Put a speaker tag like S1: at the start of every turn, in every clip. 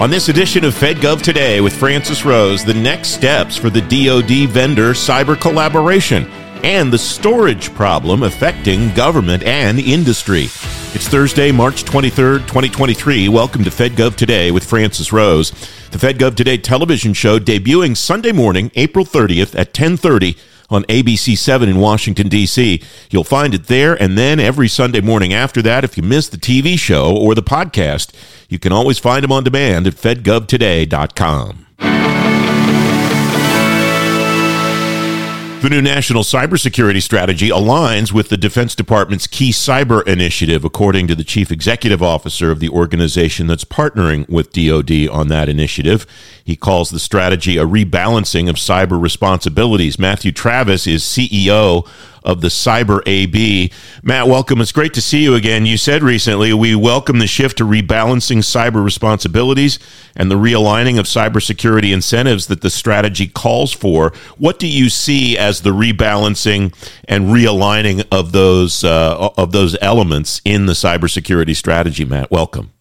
S1: On this edition of FedGov Today with Francis Rose, the next steps for the DoD vendor cyber collaboration and the storage problem affecting government and industry. It's Thursday, March 23rd, 2023. Welcome to FedGov Today with Francis Rose. The FedGov Today television show debuting Sunday morning, April 30th at 1030 on ABC 7 in Washington, D.C. You'll find it there, and then every Sunday morning after that, if you miss the TV show or the podcast, you can always find them on demand at fedgovtoday.com. The new national cybersecurity strategy aligns with the Defense Department's key cyber initiative, according to the chief executive officer of the organization that's partnering with DoD on that initiative. He calls the strategy a rebalancing of cyber responsibilities. Matthew Travis is CEO of the Cyber AB. Matt, welcome. It's great to see you again. You said recently we welcome the shift to rebalancing cyber responsibilities and the realigning of cybersecurity incentives that the strategy calls for. What do you see as the rebalancing and realigning of those uh, of those elements in the cybersecurity strategy, Matt? Welcome.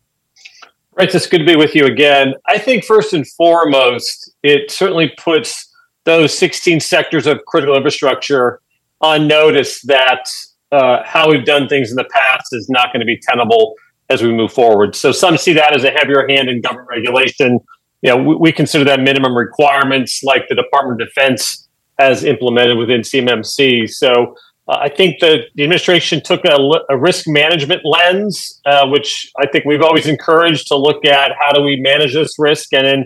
S2: Right, it's good to be with you again. I think first and foremost, it certainly puts those 16 sectors of critical infrastructure on notice that uh, how we've done things in the past is not going to be tenable as we move forward. So some see that as a heavier hand in government regulation. You know, we, we consider that minimum requirements like the Department of Defense has implemented within CMMC. So uh, I think the, the administration took a, a risk management lens, uh, which I think we've always encouraged to look at how do we manage this risk, and then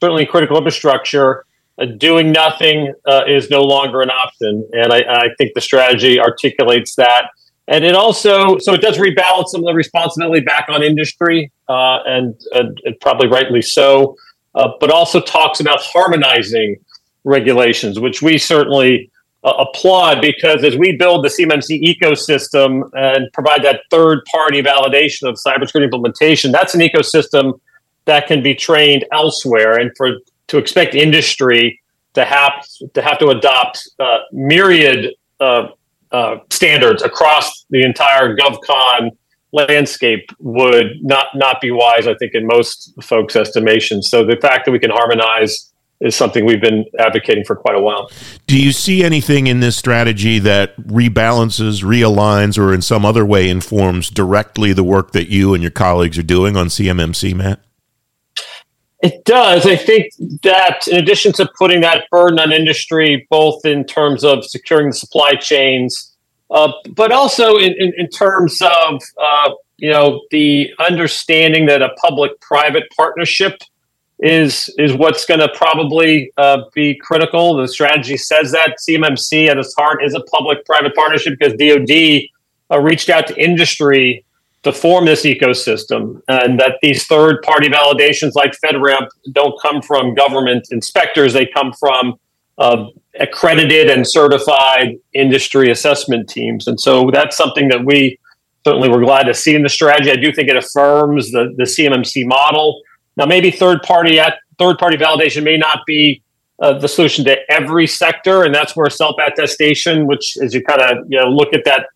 S2: certainly critical infrastructure doing nothing uh, is no longer an option. And I, I, think the strategy articulates that. And it also, so it does rebalance some of the responsibility back on industry, uh, and, and, and, probably rightly so, uh, but also talks about harmonizing regulations, which we certainly uh, applaud because as we build the CMMC ecosystem and provide that third party validation of cybersecurity implementation, that's an ecosystem that can be trained elsewhere. And for to expect industry to have to have to adopt uh, myriad uh, uh, standards across the entire GovCon landscape would not not be wise. I think in most folks' estimations. So the fact that we can harmonize is something we've been advocating for quite a while.
S1: Do you see anything in this strategy that rebalances, realigns, or in some other way informs directly the work that you and your colleagues are doing on CMMC, Matt?
S2: It does. I think that in addition to putting that burden on industry, both in terms of securing the supply chains, uh, but also in, in, in terms of uh, you know the understanding that a public-private partnership is is what's going to probably uh, be critical. The strategy says that CMMC at its heart is a public-private partnership because DoD uh, reached out to industry to form this ecosystem and that these third party validations like FedRAMP don't come from government inspectors, they come from uh, accredited and certified industry assessment teams. And so that's something that we certainly were glad to see in the strategy. I do think it affirms the, the CMMC model. Now, maybe third party third party validation may not be uh, the solution to every sector, and that's where self attestation, which as you kind of you know look at that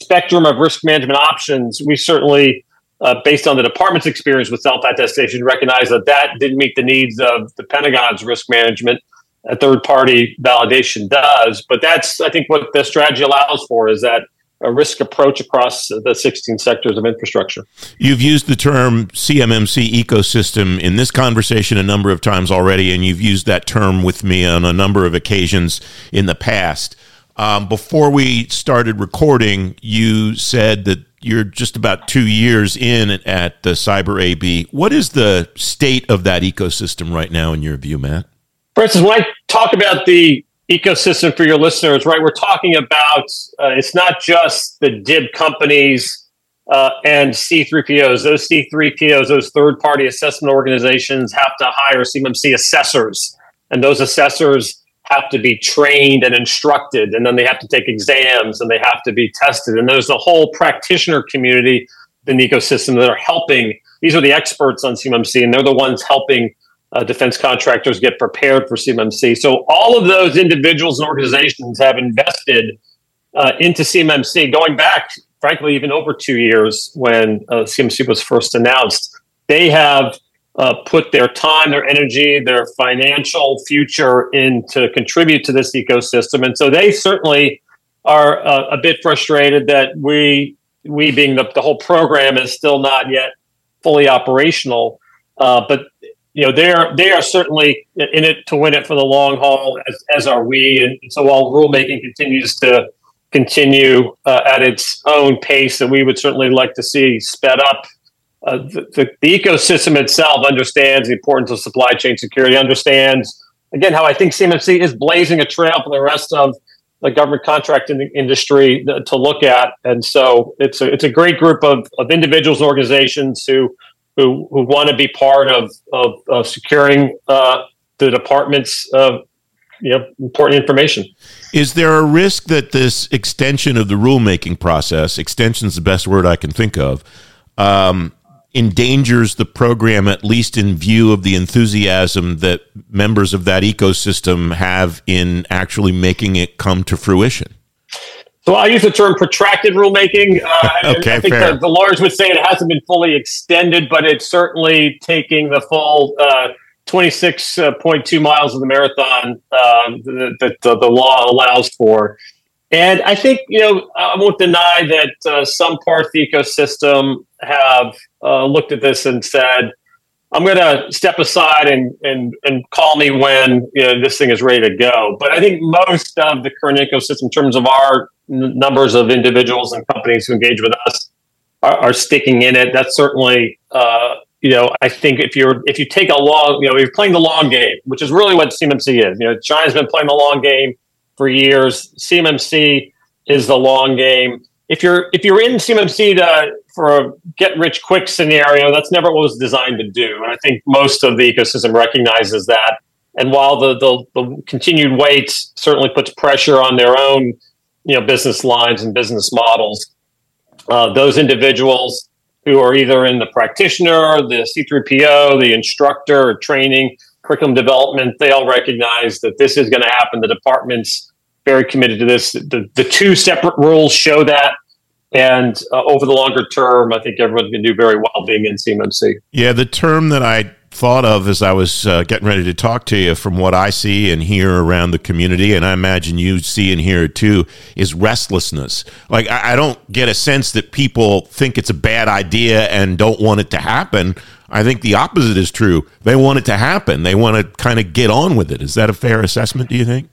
S2: spectrum of risk management options, we certainly, uh, based on the department's experience with self attestation, recognize that that didn't meet the needs of the Pentagon's risk management. A third party validation does, but that's I think what the strategy allows for is that a risk approach across the 16 sectors of infrastructure.
S1: You've used the term CMMC ecosystem in this conversation a number of times already, and you've used that term with me on a number of occasions in the past. Um, before we started recording, you said that you're just about two years in at the Cyber AB. What is the state of that ecosystem right now, in your view, Matt?
S2: For instance, when I talk about the ecosystem for your listeners, right, we're talking about uh, it's not just the DIB companies uh, and C3POs. Those C3POs, those third party assessment organizations, have to hire CMMC assessors. And those assessors have to be trained and instructed, and then they have to take exams and they have to be tested. And there's a whole practitioner community the ecosystem that are helping. These are the experts on CMMC, and they're the ones helping uh, defense contractors get prepared for CMMC. So all of those individuals and organizations have invested uh, into CMMC going back, frankly, even over two years when uh, CMMC was first announced. They have uh, put their time, their energy, their financial future in to contribute to this ecosystem. And so they certainly are uh, a bit frustrated that we, we being the, the whole program is still not yet fully operational. Uh, but you know they are they are certainly in it to win it for the long haul, as, as are we. And so while rulemaking continues to continue uh, at its own pace, that we would certainly like to see sped up uh, the, the, ecosystem itself understands the importance of supply chain security, understands, again, how I think CMMC is blazing a trail for the rest of the government contracting industry to look at. And so it's a, it's a great group of, of individuals, organizations who, who, who want to be part of, of, of securing uh, the department's uh, you know, important information.
S1: Is there a risk that this extension of the rulemaking process, extension is the best word I can think of, um, endangers the program, at least in view of the enthusiasm that members of that ecosystem have in actually making it come to fruition?
S2: So I use the term protracted rulemaking. Uh, okay, I think the, the, lawyers would say it hasn't been fully extended, but it's certainly taking the full uh, 26.2 miles of the marathon um, that, the, the, law allows for. And I think, you know, I won't deny that uh, some parts of the ecosystem have uh, looked at this and said, I'm going to step aside and, and, and call me when you know, this thing is ready to go. But I think most of the current ecosystem, in terms of our n- numbers of individuals and companies who engage with us, are, are sticking in it. That's certainly, uh, you know, I think if you're if you take a long, you know, you're playing the long game, which is really what CMMC is. You know, China's been playing the long game for years. CMMC is the long game. If you're if you're in CMMC to for a get rich quick scenario, that's never what was designed to do. And I think most of the ecosystem recognizes that. And while the the, the continued wait certainly puts pressure on their own, you know, business lines and business models, uh, those individuals who are either in the practitioner, the C3PO, the instructor, or training, curriculum development, they all recognize that this is going to happen. The department's very committed to this. The, the two separate rules show that. And uh, over the longer term, I think everyone can do very well being in CMMC.
S1: Yeah, the term that I thought of as I was uh, getting ready to talk to you from what I see and hear around the community, and I imagine you see and hear too, is restlessness. Like, I, I don't get a sense that people think it's a bad idea and don't want it to happen. I think the opposite is true. They want it to happen. They want to kind of get on with it. Is that a fair assessment, do you think?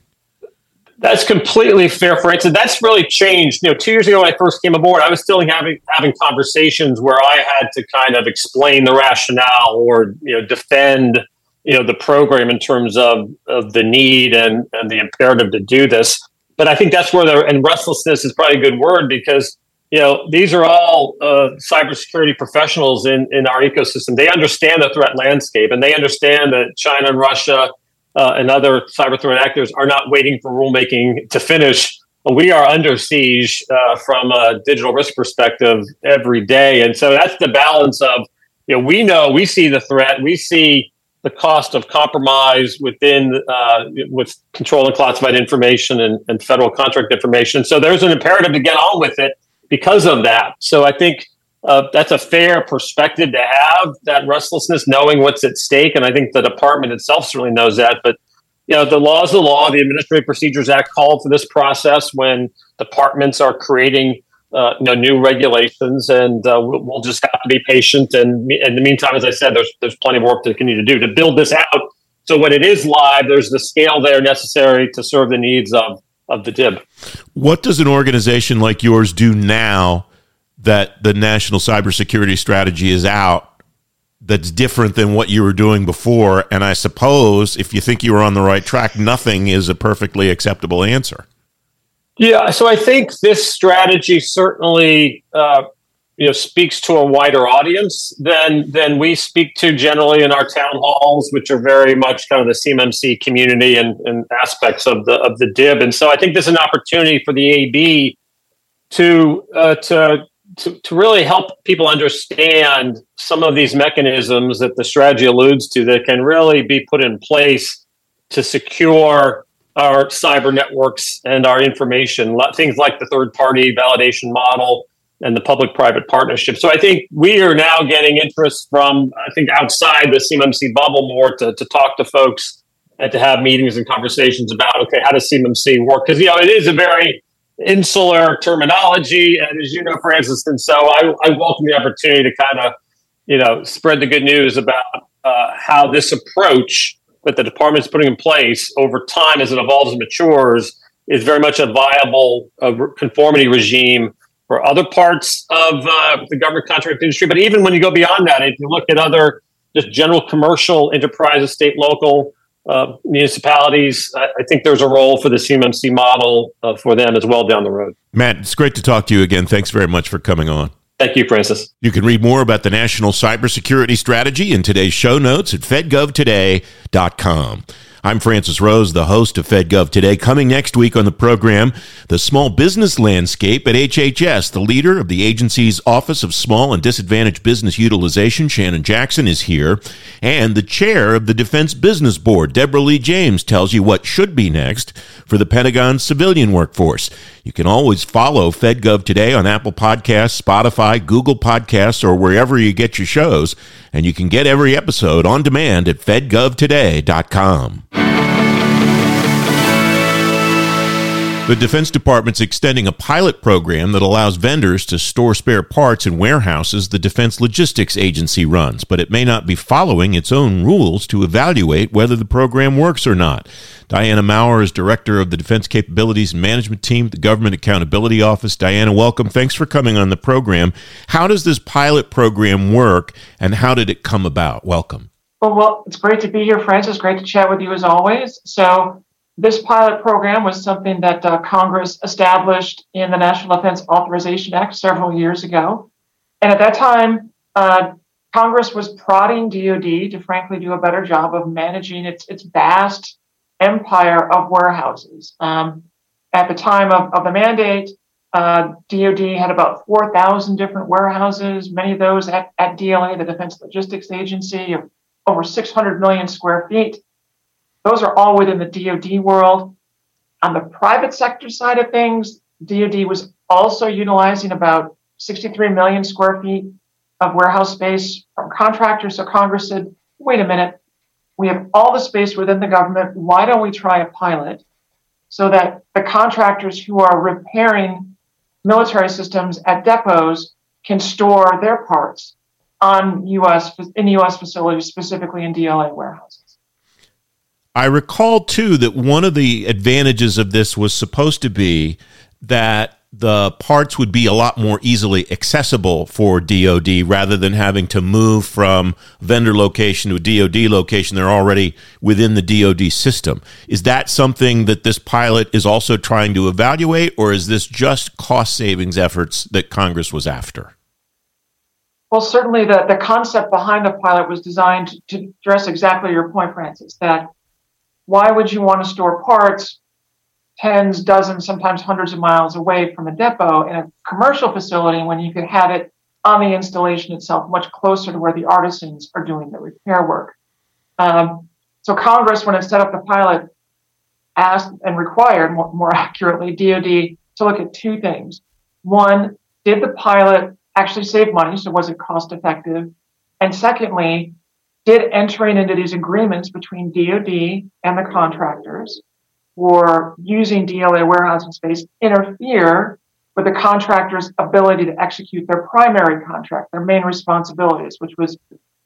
S2: That's completely fair, Francis. That's really changed. You know, two years ago when I first came aboard, I was still having having conversations where I had to kind of explain the rationale or you know defend you know the program in terms of, of the need and, and the imperative to do this. But I think that's where the and restlessness is probably a good word because you know these are all uh, cybersecurity professionals in in our ecosystem. They understand the threat landscape and they understand that China and Russia uh, and other cyber threat actors are not waiting for rulemaking to finish. We are under siege uh, from a digital risk perspective every day, and so that's the balance of you know we know we see the threat, we see the cost of compromise within uh, with controlled unclassified information and, and federal contract information. So there's an imperative to get on with it because of that. So I think uh, that's a fair perspective to have that restlessness, knowing what's at stake. And I think the department itself certainly knows that. But you know, the law is the law. The Administrative Procedures Act called for this process when departments are creating uh, you know new regulations, and uh, we'll, just have to be patient. And in the meantime, as I said, there's there's plenty of work to continue to do to build this out. So when it is live, there's the scale there necessary to serve the needs of of the DIB.
S1: What does an organization like yours do now that the national cybersecurity strategy is out that's different than what you were doing before. And I suppose if you think you were on the right track, nothing is a perfectly acceptable answer.
S2: Yeah, so I think this strategy certainly uh, you know speaks to a wider audience than than we speak to generally in our town halls, which are very much kind of the CMMC community and, and aspects of the of the DIB. And so I think there's an opportunity for the AB to uh, to to, to really help people understand some of these mechanisms that the strategy alludes to that can really be put in place to secure our cyber networks and our information, things like the third party validation model, and the public-private partnership. So I think we are now getting interest from I think outside the CMMC bubble more to, to talk to folks and to have meetings and conversations about okay, how does CMMC work? Because you know it is a very insular terminology, and as you know, Francis, and so I, I welcome the opportunity to kind of you know spread the good news about uh, how this approach that the department is putting in place over time as it evolves and matures is very much a viable uh, conformity regime for other parts of uh, the government contract industry. But even when you go beyond that, if you look at other just general commercial enterprises, state, local, uh, municipalities, I, I, think there's a role for the CMMC model uh, for them as well down the road.
S1: Matt, it's great to talk to you again. Thanks very much for coming on.
S2: Thank you, Francis.
S1: You can read more about the national cybersecurity strategy in today's show notes at fedgovtoday.com. I'm Francis Rose, the host of FedGov Today. Coming next week on the program, the small business landscape at HHS. The leader of the agency's Office of Small and Disadvantaged Business Utilization, Shannon Jackson, is here. And the chair of the Defense Business Board, Deborah Lee James, tells you what should be next for the Pentagon's civilian workforce. You can always follow FedGov Today on Apple Podcasts, Spotify, Google Podcasts, or wherever you get your shows. And you can get every episode on demand at fedgovtoday.com. The Defense Department's extending a pilot program that allows vendors to store spare parts in warehouses the Defense Logistics Agency runs, but it may not be following its own rules to evaluate whether the program works or not. Diana Maurer is director of the Defense Capabilities and Management Team at the Government Accountability Office. Diana, welcome. Thanks for coming on the program. How does this pilot program work, and how did it come about? Welcome.
S3: Well, well, it's great to be here, Francis. Great to chat with you as always. So, this pilot program was something that uh, Congress established in the National Defense Authorization Act several years ago. And at that time, uh, Congress was prodding DoD to frankly do a better job of managing its, its vast empire of warehouses. Um, at the time of, of the mandate, uh, DoD had about 4,000 different warehouses, many of those at, at DLA, the Defense Logistics Agency, of over 600 million square feet. Those are all within the DoD world. On the private sector side of things, DoD was also utilizing about 63 million square feet of warehouse space from contractors. So Congress said, wait a minute, we have all the space within the government. Why don't we try a pilot so that the contractors who are repairing military systems at depots can store their parts on U.S. in U.S. facilities, specifically in DLA warehouses?
S1: I recall too that one of the advantages of this was supposed to be that the parts would be a lot more easily accessible for DoD rather than having to move from vendor location to a DoD location. They're already within the DoD system. Is that something that this pilot is also trying to evaluate, or is this just cost savings efforts that Congress was after?
S3: Well, certainly the, the concept behind the pilot was designed to address exactly your point, Francis, that why would you want to store parts tens, dozens, sometimes hundreds of miles away from a depot in a commercial facility when you could have it on the installation itself, much closer to where the artisans are doing the repair work? Um, so Congress, when it set up the pilot, asked and required, more, more accurately, DoD to look at two things. One, did the pilot actually save money? So was it cost effective? And secondly, did entering into these agreements between DoD and the contractors for using DLA warehousing space interfere with the contractor's ability to execute their primary contract, their main responsibilities, which was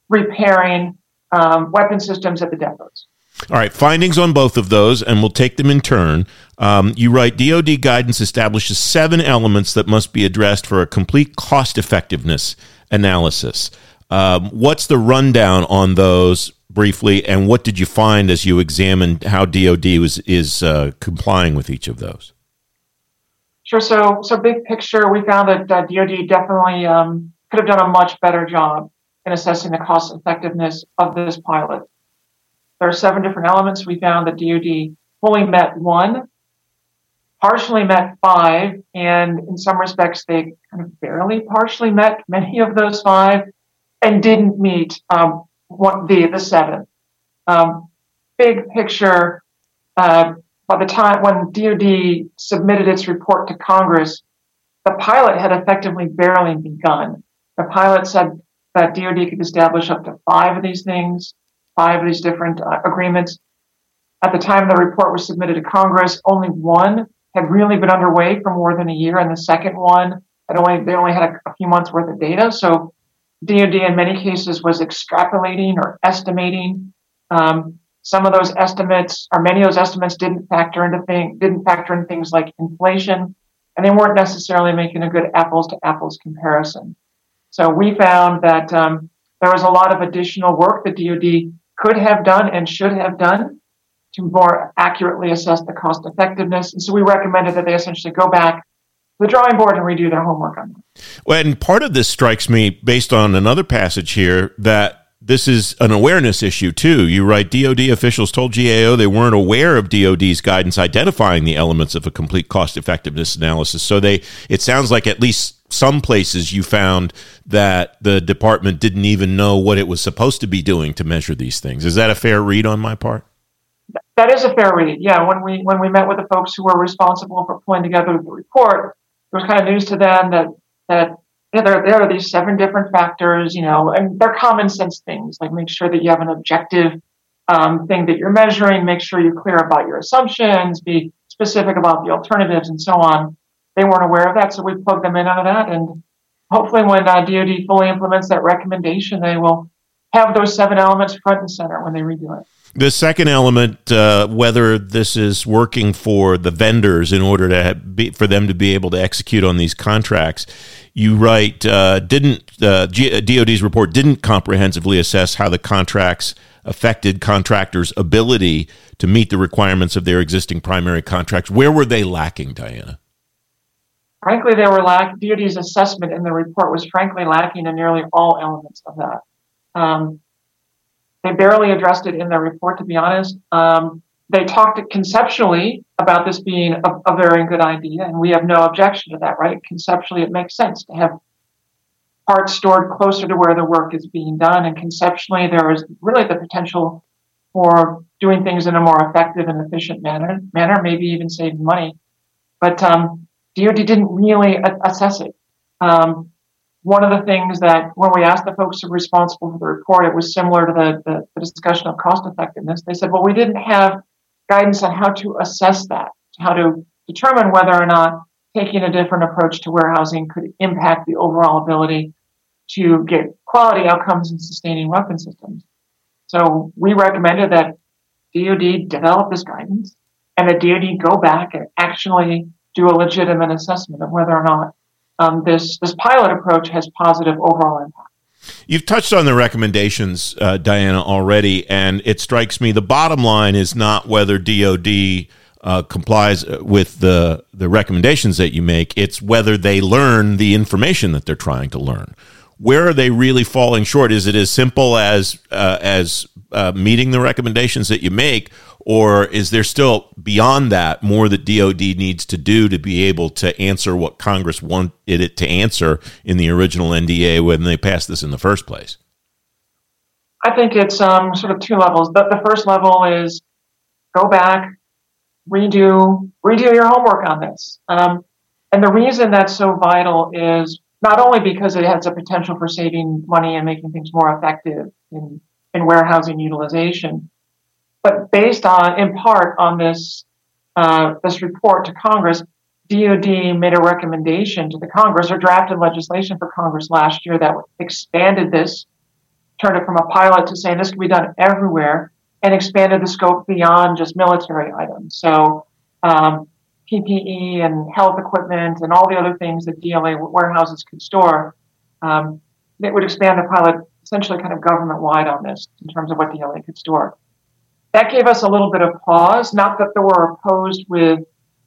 S3: repairing um, weapon systems at the depots.
S1: All right, findings on both of those, and we'll take them in turn. Um, you write DoD guidance establishes seven elements that must be addressed for a complete cost effectiveness analysis. Um, what's the rundown on those briefly, and what did you find as you examined how DoD was is uh, complying with each of those?
S3: Sure. So, so big picture, we found that uh, DoD definitely um, could have done a much better job in assessing the cost effectiveness of this pilot. There are seven different elements. We found that DoD fully met one, partially met five, and in some respects, they kind of barely partially met many of those five and didn't meet um, one, the the seven. Um, big picture. Uh, by the time when DoD submitted its report to Congress, the pilot had effectively barely begun. The pilot said that DoD could establish up to five of these things, five of these different uh, agreements. At the time the report was submitted to Congress, only one had really been underway for more than a year, and the second one had only they only had a, a few months worth of data. So DoD in many cases was extrapolating or estimating. Um, some of those estimates, or many of those estimates, didn't factor into thing, didn't factor in things like inflation, and they weren't necessarily making a good apples to apples comparison. So we found that um, there was a lot of additional work that DoD could have done and should have done to more accurately assess the cost effectiveness. And so we recommended that they essentially go back the drawing board and redo their homework on that.
S1: Well, and part of this strikes me based on another passage here that this is an awareness issue too. You write DoD officials told GAO they weren't aware of DoD's guidance identifying the elements of a complete cost effectiveness analysis. So they it sounds like at least some places you found that the department didn't even know what it was supposed to be doing to measure these things. Is that a fair read on my part?
S3: That is a fair read. Yeah, when we when we met with the folks who were responsible for pulling together the report, was kind of news to them that that yeah, there, there are these seven different factors, you know, and they're common sense things like make sure that you have an objective um, thing that you're measuring, make sure you're clear about your assumptions, be specific about the alternatives, and so on. They weren't aware of that, so we plugged them in on that. And hopefully, when uh, DoD fully implements that recommendation, they will have those seven elements front and center when they redo it.
S1: The second element, uh, whether this is working for the vendors in order to be, for them to be able to execute on these contracts, you write uh, didn't uh, DoD's report didn't comprehensively assess how the contracts affected contractors' ability to meet the requirements of their existing primary contracts. Where were they lacking, Diana?
S3: Frankly, they were lacking. DoD's assessment in the report was frankly lacking in nearly all elements of that. Um, they barely addressed it in their report, to be honest. Um, they talked conceptually about this being a, a, very good idea, and we have no objection to that, right? Conceptually, it makes sense to have parts stored closer to where the work is being done, and conceptually, there is really the potential for doing things in a more effective and efficient manner, manner maybe even saving money. But um, DoD didn't really assess it. Um, one of the things that when we asked the folks who were responsible for the report, it was similar to the, the, the discussion of cost effectiveness. They said, well, we didn't have guidance on how to assess that, how to determine whether or not taking a different approach to warehousing could impact the overall ability to get quality outcomes in sustaining weapon systems. So we recommended that DoD develop this guidance and that DoD go back and actually do a legitimate assessment of whether or not um, this this pilot approach has positive overall impact.
S1: You've touched on the recommendations, uh, Diana, already, and it strikes me the bottom line is not whether DoD uh, complies with the the recommendations that you make; it's whether they learn the information that they're trying to learn. Where are they really falling short? Is it as simple as uh, as uh, meeting the recommendations that you make, or is there still beyond that more that DoD needs to do to be able to answer what Congress wanted it to answer in the original NDA when they passed this in the first place?
S3: I think it's um, sort of two levels. The, the first level is go back, redo redo your homework on this. Um, and the reason that's so vital is not only because it has a potential for saving money and making things more effective in, in warehousing utilization, but based on, in part, on this uh, this report to Congress, DoD made a recommendation to the Congress or drafted legislation for Congress last year that expanded this, turned it from a pilot to saying this can be done everywhere, and expanded the scope beyond just military items. So um, PPE and health equipment and all the other things that DLA warehouses could store. Um, it would expand the pilot essentially kind of government wide on this in terms of what DLA could store that gave us a little bit of pause. Not that they were opposed with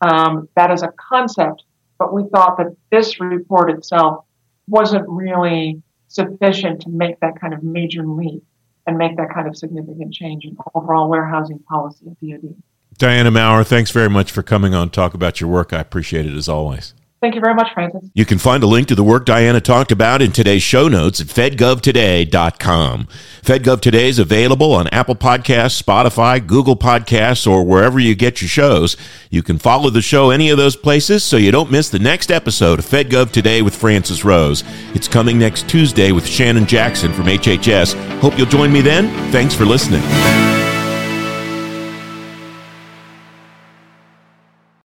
S3: um, that as a concept, but we thought that this report itself wasn't really sufficient to make that kind of major leap and make that kind of significant change in overall warehousing policy at DoD.
S1: Diana Maurer, thanks very much for coming on talk about your work. I appreciate it as always.
S3: Thank you very much, Francis.
S1: You can find a link to the work Diana talked about in today's show notes at fedgovtoday.com. FedGov Today is available on Apple Podcasts, Spotify, Google Podcasts, or wherever you get your shows. You can follow the show any of those places so you don't miss the next episode of FedGov Today with Francis Rose. It's coming next Tuesday with Shannon Jackson from HHS. Hope you'll join me then. Thanks for listening.